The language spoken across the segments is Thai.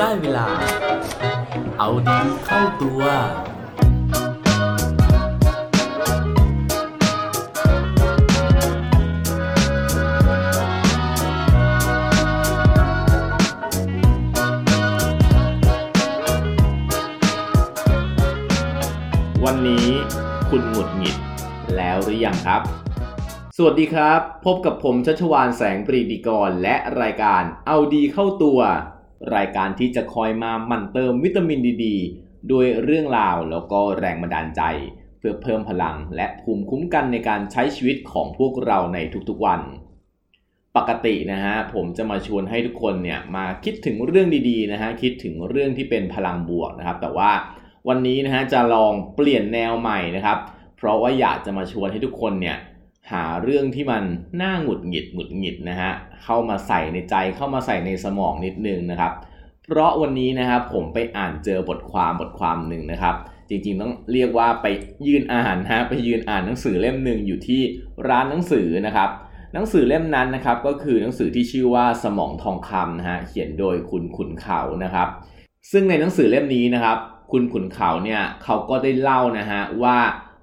ได้เวลา เอาดีเข้าตัว วันนี้คุณหงุดหงิดแล้วหรือยังครับ สวัสดีครับ พบกับผมชัชวานแสงปรีดีกร และรายการเอาดีเข้าตัว รายการที่จะคอยมาหมั่นเติมวิตามินดีดด้วยเรื่องราวแล้วก็แรงบันดาลใจ เพื่อเพิ่มพลังและภูมิคุ้มกันในการใช้ชีวิตของพวกเราในทุกๆวัน ปกตินะฮะผมจะมาชวนให้ทุกคนเนี่ยมาคิดถึงเรื่องดีๆนะฮะคิดถึงเรื่องที่เป็นพลังบวกนะครับ แต่ว่าวันนี้นะฮะจะลองเปลี่ยนแนวใหม่นะครับ เพราะว่าอยากจะมาชวนให้ทุกคนเนี่ย หาเรื่องที่มันน่าหงุดหงิดหงุดหงิดนะฮะเข้ามาใส่ในใจเข้ามาใส่ในสมองนิดนึงนะครับ เพราะวันนี้นะครับผมไปอ่านเจอบทความบทความหนึ่งนะครับ จริงๆต้องเรียกว่าไปยืนอ่านฮะไปยืนอ่านหนังสือเล่มหนึ่งอยู่ที่ร้านหนังสือนะครับ หนังสือเล่มนั้นนะครับก็คือหนังสือที่ชื่อว่าสมองทองคำนะฮะเขียนโดยคุณขุนเขานะครับ ซึ่งในหนังสือเล่มนี้นะครับ คุณขุนเขาเนี่ยเขาก็ได้เล่านะฮะว่า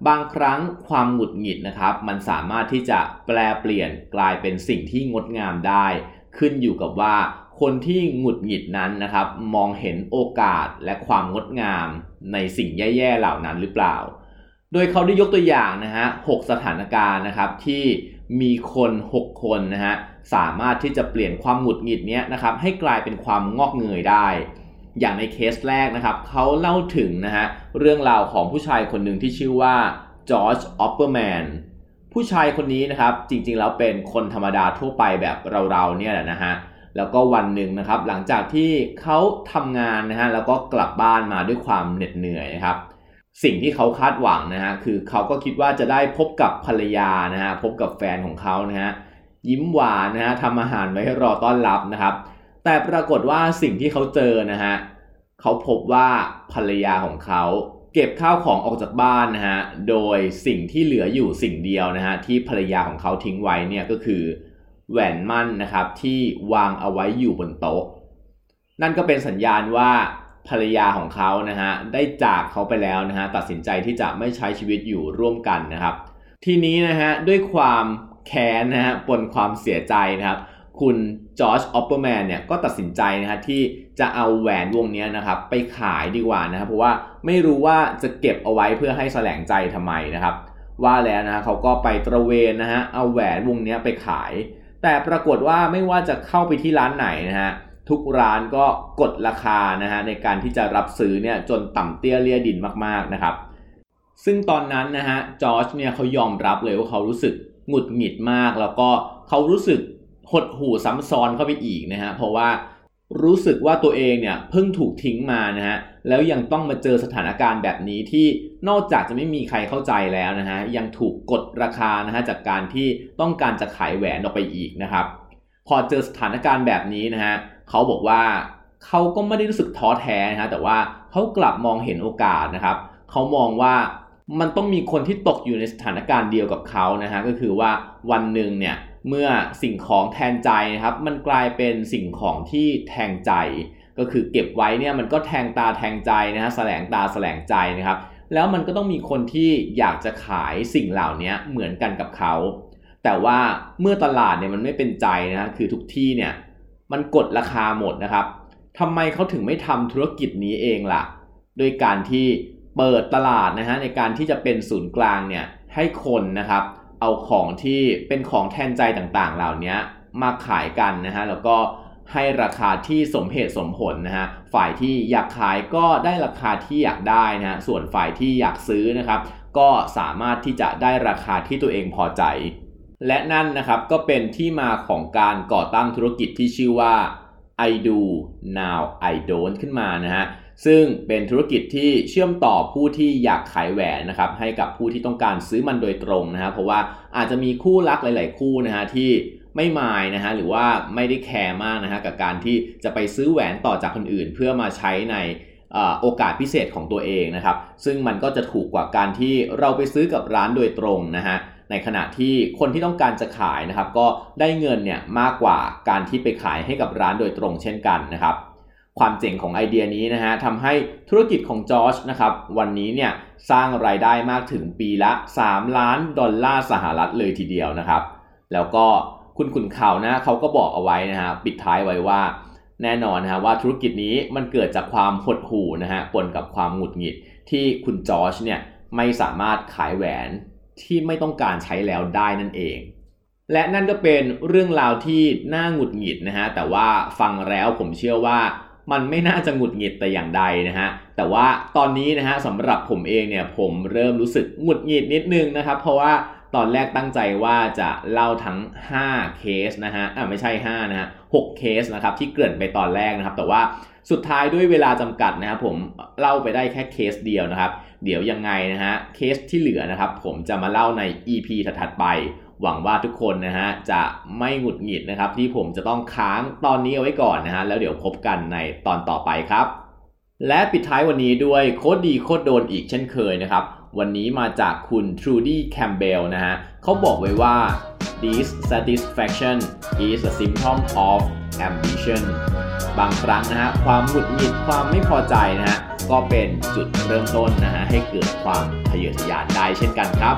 บางครั้งความหงุดหงิดนะครับ มันสามารถที่จะแปลเปลี่ยนกลายเป็นสิ่งที่งดงามได้ ขึ้นอยู่กับว่าคนที่หงุดหงิดนั้นนะครับ มองเห็นโอกาสและความงดงามในสิ่งแย่ๆเหล่านั้นหรือเปล่า โดยเขาได้ยกตัวอย่างนะฮะหสถานการณ์นะครับที่มีคน 6 คนนะฮะสามารถที่จะเปลี่ยนความหงุดหงิดเนี้ยนะครับให้กลายเป็นความงอกเงยได้ อย่างในเคสแรกนะครับเขาเล่าถึงนะฮะเรื่องราวของผู้ชายคนหนึ่งที่ชื่อว่าจอร์จออปเปอร์แมนผู้ชายคนนี้นะครับจริงๆแล้วเป็นคนธรรมดาทั่วไปแบบเราๆเนี่ยแหละนะฮะแล้วก็วันหนึ่งนะครับหลังจากที่เขาทำงานนะฮะแล้วก็กลับบ้านมาด้วยความเหน็ดเหนื่อยนะครับสิ่งที่เขาคาดหวังนะฮะคือเขาก็คิดว่าจะได้พบกับภรรยานะฮะพบกับแฟนของเขานะฮะยิ้มหวานนะฮะทำอาหารไว้ให้รอต้อนรับนะครับ แต่ปรากฏว่าสิ่งที่เขาเจอนะฮะเขาพบว่าภรรยาของเขาเก็บข้าวของออกจากบ้านนะฮะ โดยสิ่งที่เหลืออยู่สิ่งเดียวนะฮะที่ภรรยาของเขาทิ้งไว้เนี่ยก็คือแหวนมั่นนะครับที่วางเอาไว้อยู่บนโต๊ะ นั่นก็เป็นสัญญาณว่าภรรยาของเขานะฮะได้จากเขาไปแล้วนะฮะตัดสินใจที่จะไม่ใช้ชีวิตอยู่ร่วมกันนะครับ ทีนี้นะฮะด้วยความแค้นนะฮะปนความเสียใจนะครับ คุณจอร์จออปเปอร์แมนเนี่ยก็ตัดสินใจนะฮะที่จะเอาแหวนวงนี้นะครับไปขายดีกว่านะครับเพราะว่าไม่รู้ว่าจะเก็บเอาไว้เพื่อให้แสลงใจทำไมนะครับว่าแล้วนะเขาก็ไปตระเวนนะฮะเอาแหวนวงนี้ไปขาย แต่ปรากฏว่าไม่ว่าจะเข้าไปที่ร้านไหนนะฮะทุกร้านก็กดราคานะฮะในการที่จะรับซื้อเนี่ยจนต่ำเตี้ยเรี่ยดินมากๆนะครับซึ่งตอนนั้นนะฮะจอร์จเนี่ยเขายอมรับเลยว่าเขารู้สึกหงุดหงิดมาก แล้วก็เขารู้สึก หดหู่ซ้ำซ้อนเข้าไปอีกนะฮะเพราะว่ารู้สึกว่าตัวเองเนี่ยเพิ่งถูกทิ้งมานะฮะแล้วยังต้องมาเจอสถานการณ์แบบนี้ที่นอกจากจะไม่มีใครเข้าใจแล้วนะฮะยังถูกกดราคานะฮะจากการที่ต้องการจะขายแหวนออกไปอีกนะครับพอเจอสถานการณ์แบบนี้นะฮะเขาบอกว่าเขาก็ไม่ได้รู้สึกท้อแท้นะฮะแต่ว่าเขากลับมองเห็นโอกาสนะครับเขามองว่ามันต้องมีคนที่ตกอยู่ในสถานการณ์เดียวกับเขานะฮะก็คือว่าวันหนึ่งเนี่ย เมื่อสิ่งของแทนใจนะครับ มันกลายเป็นสิ่งของที่แทงใจ ก็คือเก็บไว้เนี่ยมันก็แทงตาแทงใจนะฮะแสลงตาแสลงใจนะครับ แล้วมันก็ต้องมีคนที่อยากจะขายสิ่งเหล่านี้เหมือนกันกับเขา แต่ว่าเมื่อตลาดเนี่ยมันไม่เป็นใจนะคือทุกที่เนี่ยมันกดราคาหมดนะครับทำไมเขาถึงไม่ทำธุรกิจนี้เองล่ะ โดยการที่เปิดตลาดนะฮะในการที่จะเป็นศูนย์กลางเนี่ยให้คนนะครับ เอาของที่เป็นของแทนใจต่างๆ เหล่านี้มาขายกันนะฮะแล้วก็ให้ราคาที่สมเหตุสมผลนะฮะฝ่ายที่อยากขายก็ได้ราคาที่อยากได้นะฮะส่วนฝ่ายที่อยากซื้อนะครับ ก็สามารถที่จะได้ราคาที่ตัวเองพอใจ และนั่นนะครับก็เป็นที่มาของการก่อตั้งธุรกิจที่ชื่อว่า I do now I don't ขึ้นมานะฮะ ซึ่งเป็นธุรกิจที่เชื่อมต่อผู้ที่อยากขายแหวนนะครับให้กับผู้ที่ต้องการซื้อมันโดยตรงนะฮะเพราะว่าอาจจะมีคู่รักหลาย ๆ คู่นะฮะที่ไม่มายนะฮะหรือว่าไม่ได้แคร์มากนะฮะกับการที่จะไปซื้อแหวนต่อจากคนอื่น เพื่อมาใช้ในโอกาสพิเศษของตัวเองนะครับ ซึ่งมันก็จะถูกกว่าการที่เราไปซื้อกับร้านโดยตรงนะฮะในขณะที่คนที่ต้องการจะขายนะครับ ก็ได้เงินเนี่ยมากกว่าการที่ไปขายให้กับร้านโดยตรงเช่นกันนะครับ ความเจ๋งของไอเดียนี้นะฮะทำให้ธุรกิจของจอร์จนะครับวันนี้เนี่ยสร้างรายได้มากถึงปีละ 3 ล้านดอลลาร์สหรัฐเลยทีเดียวนะครับ แล้วก็คุณขุนข่าวนะเขาก็บอกเอาไว้นะฮะปิดท้ายไว้ว่าแน่นอนนะฮะว่าธุรกิจนี้มันเกิดจากความหดหู่นะฮะปนกับความหงุดหงิดที่คุณจอร์จเนี่ยไม่สามารถขายแหวนที่ไม่ต้องการใช้แล้วได้นั่นเอง และนั่นก็เป็นเรื่องราวที่น่าหงุดหงิดนะฮะแต่ว่าฟังแล้วผมเชื่อว่า มันไม่น่าจะหงุดหงิดแต่อย่างใดนะฮะ แต่ว่าตอนนี้นะฮะสำหรับผมเองเนี่ยผมเริ่มรู้สึกหงุดหงิดนิดนึงนะครับ เพราะว่าตอนแรกตั้งใจว่าจะเล่าทั้ง 5 เคสนะฮะอ่าไม่ใช่ 5 นะฮะ6เคสนะครับที่เกริ่นไปตอนแรกนะครับ แต่ว่าสุดท้ายด้วยเวลาจำกัดนะครับผมเล่าไปได้แค่เคสเดียวนะครับ เดี๋ยวยังไงนะฮะเคสที่เหลือนะครับ ผมจะมาเล่าใน EP ถัดๆไป หวังว่าทุกคนนะฮะจะไม่หงุดหงิดนะครับ ที่ผมจะต้องค้างตอนนี้เอาไว้ก่อนนะฮะแล้วเดี๋ยวพบกันในตอนต่อไปครับ และปิดท้ายวันนี้ด้วยโคตรดีโคตรโดนอีกเช่นเคยนะครับ วันนี้มาจากคุณ Trudy Campbell นะฮะเขาบอกไว้ว่า dissatisfaction is a symptom of ambition บางครั้งนะฮะความหงุดหงิดความไม่พอใจนะฮะก็เป็นจุดเริ่มต้นนะฮะให้เกิดความทะเยอทะยานได้เช่นกันครับ